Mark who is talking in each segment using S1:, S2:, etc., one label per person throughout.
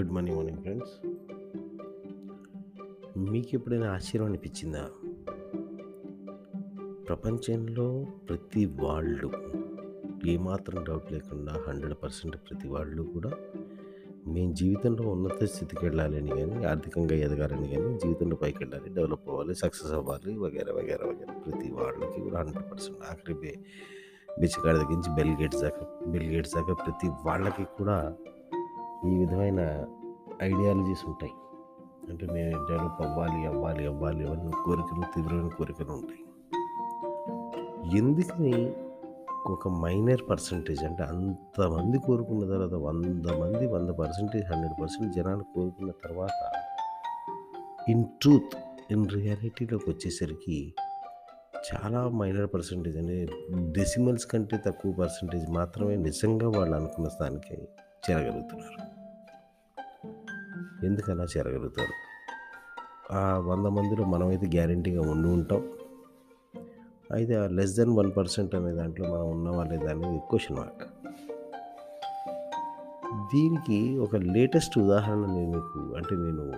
S1: Good morning morning friends. మీకు ఎప్పుడైనా ఆశ్చర్యం అనిపించిందా? ప్రపంచంలో ప్రతి వాళ్ళు ఏమాత్రం డౌట్ లేకుండా హండ్రెడ్ పర్సెంట్ ప్రతి వాళ్ళు కూడా మేము జీవితంలో ఉన్నత స్థితికి వెళ్ళాలని కానీ ఆర్థికంగా ఎదగాలని కానీ జీవితంలో పైకి వెళ్ళాలి డెవలప్ అవ్వాలి సక్సెస్ అవ్వాలి వగేరా వగేరా వగేరా. ప్రతి వాళ్ళకి కూడా హండ్రెడ్ పర్సెంట్ ఆఖరి బే బిచ్చగాడి దగ్గర నుంచి బెల్ గేట్స్ దాకా బెల్ గేట్స్ దాకా ప్రతి వాళ్ళకి కూడా ఈ విధమైన ఐడియాలజీస్ ఉంటాయి. అంటే నేను డెవలప్ అవ్వాలి అవ్వాలి అవ్వాలి అవన్నీ కోరికలు తీవ్రమైన కోరికలు ఉంటాయి. ఎందుకని ఒక మైనర్ పర్సంటేజ్ అంటే అంతమంది కోరుకున్న తర్వాత వంద మంది వంద పర్సెంటేజ్ హండ్రెడ్ పర్సెంట్ జనాలు కోరుకున్న తర్వాత ఇన్ ట్రూత్ ఇన్ రియాలిటీలోకి వచ్చేసరికి చాలా మైనర్ పర్సంటేజ్ అంటే డెసిమల్స్ కంటే తక్కువ పర్సంటేజ్ మాత్రమే నిజంగా వాళ్ళు అనుకున్న స్థానికి చేరగలుగుతున్నారు. ఎందుకు అలా చేరగలుగుతారు? ఆ వంద మందిలో మనమైతే గ్యారంటీగా ఉండి ఉంటాం. అయితే ఆ లెస్ దెన్ వన్ పర్సెంట్ అనే దాంట్లో మనం ఉన్నామా లేదా అనేది క్వశ్చన్ మార్క్. దీనికి ఒక లేటెస్ట్ ఉదాహరణ నేను మీకు అంటే నేను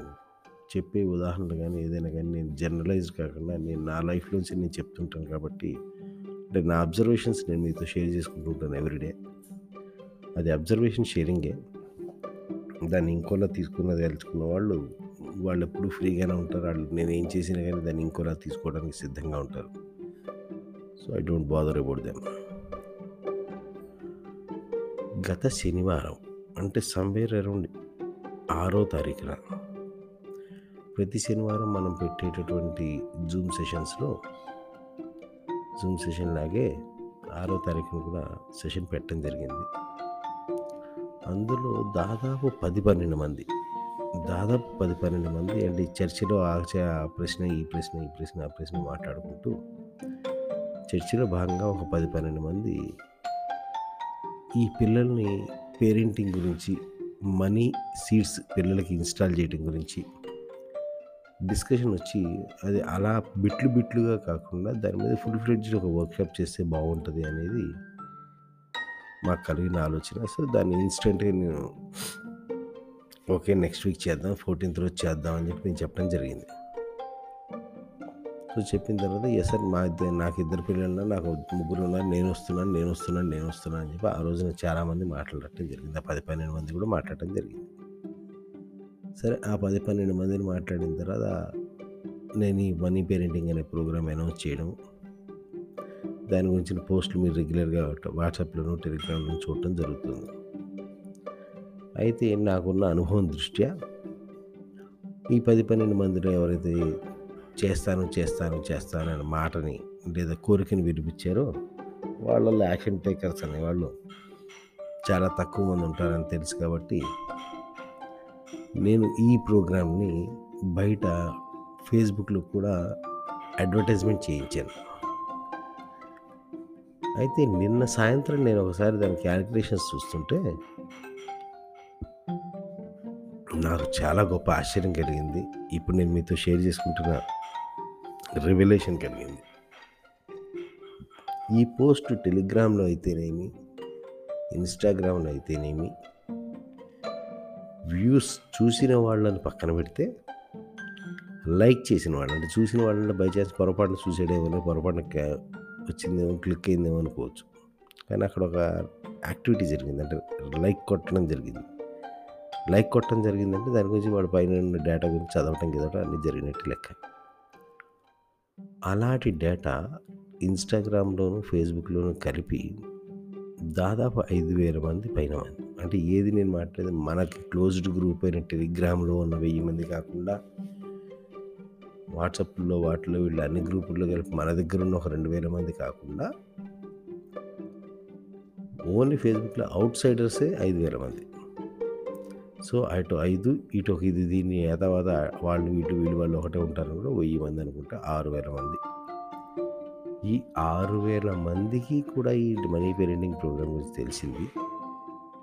S1: చెప్పే ఉదాహరణలు కానీ ఏదైనా కానీ నేను జర్నలైజ్ కాకుండా నేను నా లైఫ్లోంచి నేను చెప్తుంటాను కాబట్టి అంటే నా అబ్జర్వేషన్స్ నేను మీతో షేర్ చేసుకుంటుంటాను ఎవ్రీడే. అది అబ్జర్వేషన్ షేరింగే దాన్ని ఇంకోలా తీసుకున్నది తెలుసుకున్న వాళ్ళు వాళ్ళు ఎప్పుడు ఫ్రీగానే ఉంటారు. వాళ్ళు నేను ఏం చేసినా కానీ దాన్ని ఇంకోలా తీసుకోవడానికి సిద్ధంగా ఉంటారు. So I don't bother about them గత శనివారం అంటే సమ్వేర్ అరౌండ్ ఆరో తారీఖున ప్రతి శనివారం మనం పెట్టేటటువంటి జూమ్ సెషన్స్లో జూమ్ సెషన్ లాగే ఆరో తారీఖున కూడా సెషన్ పెట్టడం జరిగింది. అందులో దాదాపు పది పన్నెండు మంది. దాదాపు పది పన్నెండు మంది అంటే చర్చిలో ఆ ఆ ప్రశ్న ఈ ప్రశ్న ఈ ప్రశ్న ఆ ప్రశ్న మాట్లాడుకుంటూ చర్చిలో భాగంగా ఒక పది పన్నెండు మంది ఈ పిల్లల్ని పేరెంటింగ్ గురించి మనీ సీడ్స్ పిల్లలకి ఇన్స్టాల్ చేయడం గురించి డిస్కషన్ వచ్చి అది అలా బిట్లు బిట్లుగా కాకుండా దాని మీద ఫుల్ ఫ్లెడ్జ్డ్ ఒక వర్క్షాప్ చేస్తే బాగుంటుంది అనేది మాకు కలిగిన ఆలోచన. సో దాన్ని ఇన్స్టెంట్గా నేను ఓకే నెక్స్ట్ వీక్ చేద్దాం ఫోర్టీన్త్ రోజు చేద్దాం అని చెప్పి నేను చెప్పడం జరిగింది. సో చెప్పిన తర్వాత ఎస్ సార్ మా ఇద్దరు నాకు ఇద్దరు పిల్లలు నాకు ముగ్గురు ఉన్నారు నేను వస్తున్నాను నేను వస్తున్నాను నేను వస్తున్నాను అని చెప్పి ఆ రోజున చాలామంది మాట్లాడటం జరిగింది. ఆ పది పన్నెండు మంది కూడా మాట్లాడటం జరిగింది. సరే ఆ పది పన్నెండు మందిని మాట్లాడిన తర్వాత నేను ఈ మనీ పేరెంటింగ్ అనే ప్రోగ్రామ్ అనౌన్స్ చేయడం దాని గురించిన పోస్టులు మీరు రెగ్యులర్గా వాట్సాప్లోనూ టెలిగ్రామ్లో చూడటం జరుగుతుంది. అయితే నాకున్న అనుభవం దృష్ట్యా ఈ పది పన్నెండు మందిలో ఎవరైతే చేస్తాను చేస్తాను చేస్తాను అనే మాటని లేదా కోరికని వినిపించారో వాళ్ళల్లో యాక్షన్ టేకర్స్ అనేవాళ్ళు చాలా తక్కువ మంది ఉంటారని తెలుసు కాబట్టి నేను ఈ ప్రోగ్రామ్ని బయట ఫేస్బుక్లో కూడా అడ్వర్టైజ్మెంట్ చేయించాను. అయితే నిన్న సాయంత్రం నేను ఒకసారి దాని క్యాలిక్యులేషన్స్ చూస్తుంటే నాకు చాలా గొప్ప ఆశ్చర్యం కలిగింది. ఇప్పుడు నేను మీతో షేర్ చేసుకుంటున్న రివెలేషన్ కలిగింది. ఈ పోస్ట్ టెలిగ్రామ్లో అయితేనేమి ఇన్స్టాగ్రామ్లో అయితేనేమి వ్యూస్ చూసిన వాళ్ళని పక్కన పెడితే లైక్ చేసిన వాళ్ళు అంటే చూసిన వాళ్ళని బై ఛాన్స్ పొరపాటున చూసేదేమో పొరపాటున అనిపించిందేమో వచ్చిందేమో క్లిక్ అయిందేమో అనుకోవచ్చు. కానీ అక్కడ ఒక యాక్టివిటీ జరిగింది. అంటే లైక్ కొట్టడం జరిగింది. లైక్ కొట్టడం జరిగిందంటే దాని గురించి వాడు పైన డేటా గురించి చదవటం చదవటం అన్నీ జరిగినట్టు లెక్క. అలాంటి డేటా ఇన్స్టాగ్రామ్లోను ఫేస్బుక్లోను కలిపి దాదాపు ఐదు వేల మంది పైన మంది. అంటే ఏది నేను మాట్లాడేది మనకి క్లోజ్డ్ గ్రూప్ అయిన టెలిగ్రామ్లో ఉన్న వెయ్యి మంది కాకుండా వాట్సాప్లో వాటిలో వీళ్ళు అన్ని గ్రూపుల్లో కలిపి మన దగ్గర ఉన్న ఒక రెండు వేల మంది కాకుండా ఓన్లీ ఫేస్బుక్లో అవుట్ సైడర్సే ఐదు వేల మంది. సో అటు ఐదు ఇటు ఒక ఇది దీన్ని ఏతావాత వాళ్ళు ఇటు వీళ్ళు వాళ్ళు ఒకటే ఉంటారు కూడా వెయ్యి మంది అనుకుంటే ఆరు వేల మంది. ఈ ఆరు వేల మందికి కూడా ఈ మనీ పేరెంటింగ్ ప్రోగ్రామ్ గురించి తెలిసింది.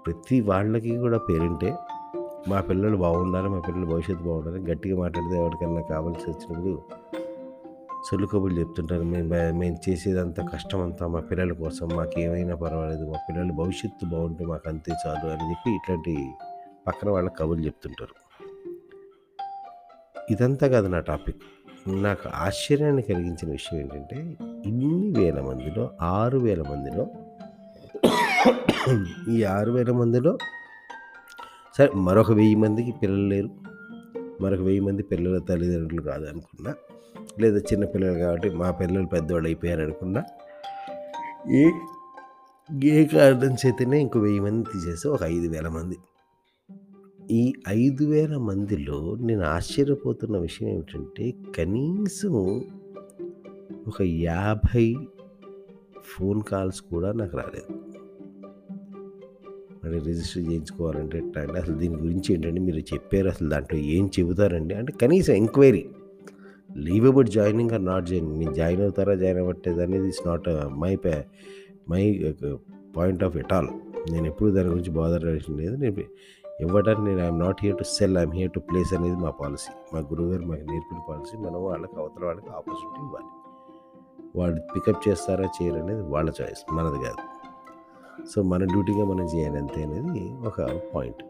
S1: ప్రతి వాళ్ళకి కూడా పేరెంటే. మా పిల్లలు బాగుండాలి మా పిల్లల భవిష్యత్తు బాగుండాలి గట్టిగా మాట్లాడితే ఎవరికైనా కావాల్సి వచ్చినప్పుడు సొల్లు కబుర్లు చెప్తుంటారు. మేము మేము చేసేదంతా కష్టం అంతా మా పిల్లల కోసం మాకు ఏమైనా పర్వాలేదు మా పిల్లల భవిష్యత్తు బాగుంటే మాకు అంతే చాలు అని చెప్పి ఇట్లాంటి పక్కన వాళ్ళ కబుర్లు చెప్తుంటారు. ఇదంతా కాదు నా టాపిక్. నాకు ఆశ్చర్యాన్ని కలిగించిన విషయం ఏంటంటే ఇన్ని వేల మందిలో ఆరు వేల మందిలో ఈ ఆరు వేల మందిలో సరే మరొక వెయ్యి మందికి పిల్లలు లేరు. మరొక వెయ్యి మంది పిల్లల తల్లిదండ్రులు కాదు అనుకున్నా లేదా చిన్న పిల్లలు కాబట్టి మా పిల్లలు పెద్దవాళ్ళు అయిపోయారు అనుకున్నా ఏ ఏ కారణం చేతనే ఇంకో వెయ్యి మంది తీసేస్తే ఒక ఐదు వేల మంది. ఈ ఐదు వేల మందిలో నేను ఆశ్చర్యపోతున్న విషయం ఏమిటంటే కనీసం ఒక యాభై ఫోన్ కాల్స్ కూడా నాకు రాలేదు. మళ్ళీ రిజిస్టర్ చేయించుకోవాలంటే ఎట్లా అంటే అసలు దీని గురించి ఏంటంటే మీరు చెప్పారు అసలు దాంట్లో ఏం చెబుతారండి? అంటే కనీసం enquiry. Leave about joining or not joining. నేను జాయిన్ అవుతారా జాయిన్ అవ్వట్లేదు అనేది it's not my my point of at all. నేను ఎప్పుడు దాని గురించి బాధపడేసిన లేదు. నేను ఇవ్వడానికి నేను I'm not here to sell I'm here to place అనేది మా పాలసీ. మా గురువు గారు మాకు నేర్పిన పాలసీ. మనం వాళ్ళకి అవతల వాళ్ళకి ఆపర్చునిటీ ఇవ్వాలి. వాళ్ళు పికప్ చేస్తారా చేయరు అనేది వాళ్ళ చాయిస్. మనది కాదు. సో మన డ్యూటీగా మనం చేయాలి అంతే అనేది ఒక పాయింట్.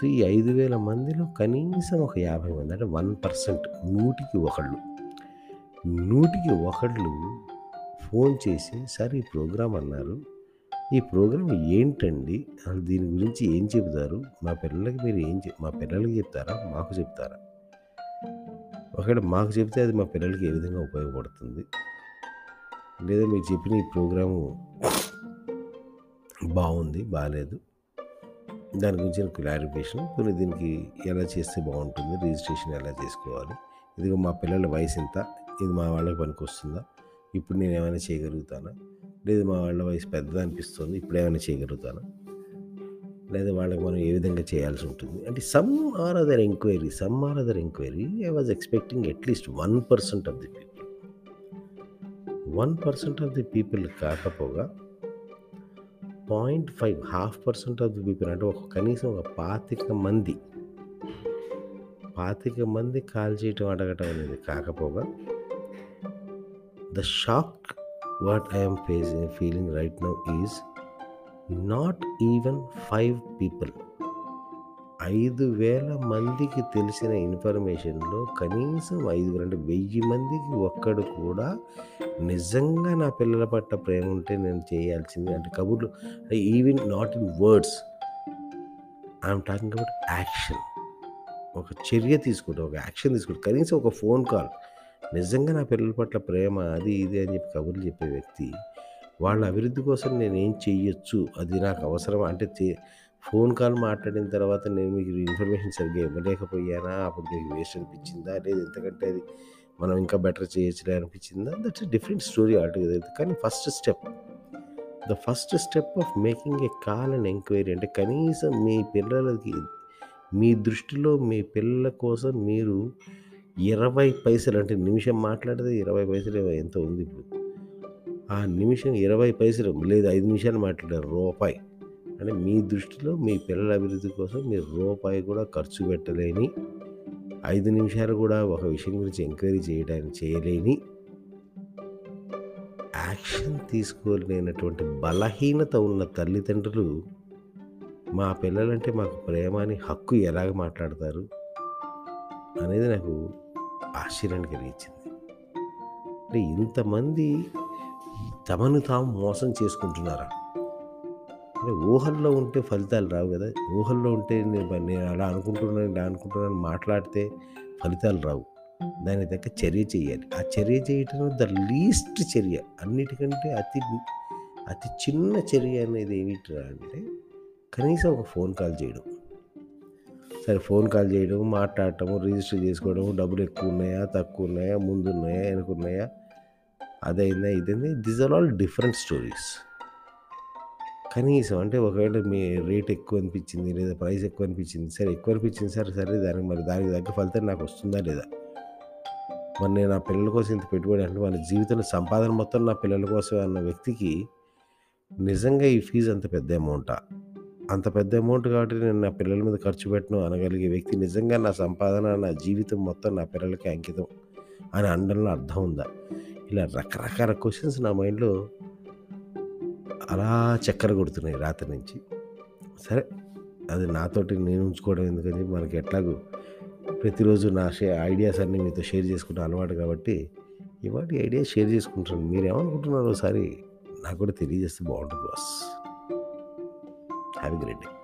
S1: సో ఈ ఐదు వేల మందిలో కనీసం ఒక యాభై మంది అంటే వన్ పర్సెంట్ నూటికి ఒకళ్ళు. నూటికి ఒకళ్ళు ఫోన్ చేసి సార్ ఈ ప్రోగ్రాం అన్నారు. ఈ ప్రోగ్రాం ఏంటండి? అసలు దీని గురించి ఏం చెబుతారు? మా పిల్లలకి మీరు ఏం చెప్ మా పిల్లలకి చెప్తారా? మాకు చెప్తారా? ఒకవేళ మాకు చెప్తే అది మా పిల్లలకి ఏ విధంగా ఉపయోగపడుతుంది? లేదా మీరు చెప్పిన ఈ ప్రోగ్రాము బాగుంది బాగాలేదు దాని గురించి క్లారిఫికేషన్. కొన్ని దీనికి ఎలా చేస్తే బాగుంటుంది? రిజిస్ట్రేషన్ ఎలా చేసుకోవాలి? ఇదిగో మా పిల్లల వయసు ఎంత? ఇది మా వాళ్ళకి పనికి వస్తుందా ఇప్పుడు నేను ఏమైనా చేయగలుగుతానా? లేదు మా వాళ్ళ వయసు పెద్దది అనిపిస్తుంది ఇప్పుడు ఏమైనా చేయగలుగుతానా? లేదా వాళ్ళకి మనం ఏ విధంగా చేయాల్సి ఉంటుంది? అంటే some or other enquiry some or other enquiry I was expecting at least one percent of the people. One percent of the people కాకపోగా point five half percent of the people అంటే ఒక కనీసం ఒక పాతిక మంది. పాతిక మంది కాల్ చేయటం అడగటం అనేది కాకపోగా the shock what I'm facing feeling right now is not even five people. ఐదు వేల మందికి తెలిసిన ఇన్ఫర్మేషన్లో కనీసం ఐదు అంటే వెయ్యి మందికి ఒక్కడు కూడా నిజంగా నా పిల్లల పట్ల ప్రేమ ఉంటే నేను చేయాల్సింది అంటే కబుర్లు. Even not in words. I'm talking about action. ఒక చర్య తీసుకుంటే ఒక యాక్షన్ తీసుకుంటే. కనీసం ఒక ఫోన్ కాల్. నిజంగా నా పిల్లల పట్ల ప్రేమ అది ఇది అని చెప్పి కబుర్లు చెప్పే వ్యక్తి వాళ్ళ అభివృద్ధి కోసం నేను ఏం చెయ్యొచ్చు? అది నాకు అవసరం అంటే చే- ఫోన్ కాల్ మాట్లాడిన తర్వాత నేను మీకు ఇన్ఫర్మేషన్ సరిగ్గా ఇవ్వలేకపోయానా? అప్పుడు మీకు వేస్ట్ అనిపించిందా? లేదు ఎందుకంటే అది మనం ఇంకా బెటర్ చేయొచ్చులే అనిపించిందా? దట్స్ డిఫరెంట్ స్టోరీ ఆల్టుగెదర్ కానీ first step the first step of making a call and enquiry అంటే కనీసం మీ పిల్లలకి మీ దృష్టిలో మీ పిల్లల కోసం మీరు ఇరవై పైసలు అంటే నిమిషం మాట్లాడితే ఇరవై పైసలు ఎంత ఉంది ఇప్పుడు? ఆ నిమిషం ఇరవై పైసలు లేదు ఐదు నిమిషాలు మాట్లాడారు రూపాయి. అంటే మీ దృష్టిలో మీ పిల్లల అభివృద్ధి కోసం మీరు రూపాయి కూడా ఖర్చు పెట్టలేని ఐదు నిమిషాలు కూడా ఒక విషయం గురించి ఎంక్వైరీ చేయడానికి చేయలేని యాక్షన్ తీసుకోలేనటువంటి బలహీనత ఉన్న తల్లిదండ్రులు మా పిల్లలంటే మాకు ప్రేమ అని హక్కు ఎలాగ మాట్లాడతారు అనేది నాకు ఆశ్చర్యాన్ని కలిగించింది. అంటే ఇంతమంది తమను తాము మోసం చేసుకుంటున్నారా? అంటే ఊహల్లో ఉంటే ఫలితాలు రావు కదా. ఊహల్లో ఉంటే నేను అలా అనుకుంటున్నాను ఇలా అనుకుంటున్నాను మాట్లాడితే ఫలితాలు రావు. దాని దగ్గర చర్య చేయాలి. ఆ చర్య చేయటం ద లీస్ట్ చర్య. అన్నిటికంటే అతి అతి చిన్న చర్య అనేది ఏమిటి అంటే కనీసం ఒక ఫోన్ కాల్ చేయడం. సరే ఫోన్ కాల్ చేయడం మాట్లాడటము రిజిస్టర్ చేసుకోవడం డబ్బులు ఎక్కువ ఉన్నాయా తక్కువ ఉన్నాయా ముందు ఉన్నాయా వెనుకున్నాయా అదైందా ఇదైందా this are all different stories. కనీసం అంటే ఒకవేళ మీ రేట్ ఎక్కువ అనిపించింది లేదా ప్రైస్ ఎక్కువ అనిపించింది సరే ఎక్కువ అనిపించింది సరే సరే దానికి మరి దానికి తగ్గ ఫలితం నాకు వస్తుందా లేదా? మరి నేను నా పిల్లల కోసం ఇంత పెట్టుబడి అంటే వాళ్ళ జీవితంలో సంపాదన మొత్తం నా పిల్లల కోసం అన్న వ్యక్తికి నిజంగా ఈ ఫీజు అంత పెద్ద అమౌంటా? అంత పెద్ద అమౌంట్ కాబట్టి నేను నా పిల్లల మీద ఖర్చు పెట్టను అనగలిగే వ్యక్తి నిజంగా నా సంపాదన నా జీవితం మొత్తం నా పిల్లలకి అంకితం అని అనడంలో అర్థం ఉందా? ఇలా రకరకాల క్వశ్చన్స్ నా మైండ్లో అలా చక్కెర కొడుతున్నాయి రాత్రి నుంచి. సరే అది నాతోటి నేను ఉంచుకోవడం ఎందుకని చెప్పి మనకి ఎట్లాగో ప్రతిరోజు నా షే ఐడియాస్ అన్నీ మీతో షేర్ చేసుకుంటే అలవాటు కాబట్టి ఇవాటి ఐడియా షేర్ చేసుకుంటున్నాను. మీరు ఏమనుకుంటున్నారో ఒకసారి నాకు కూడా తెలియజేస్తే బాగుంటుంది బాస్. Have great day.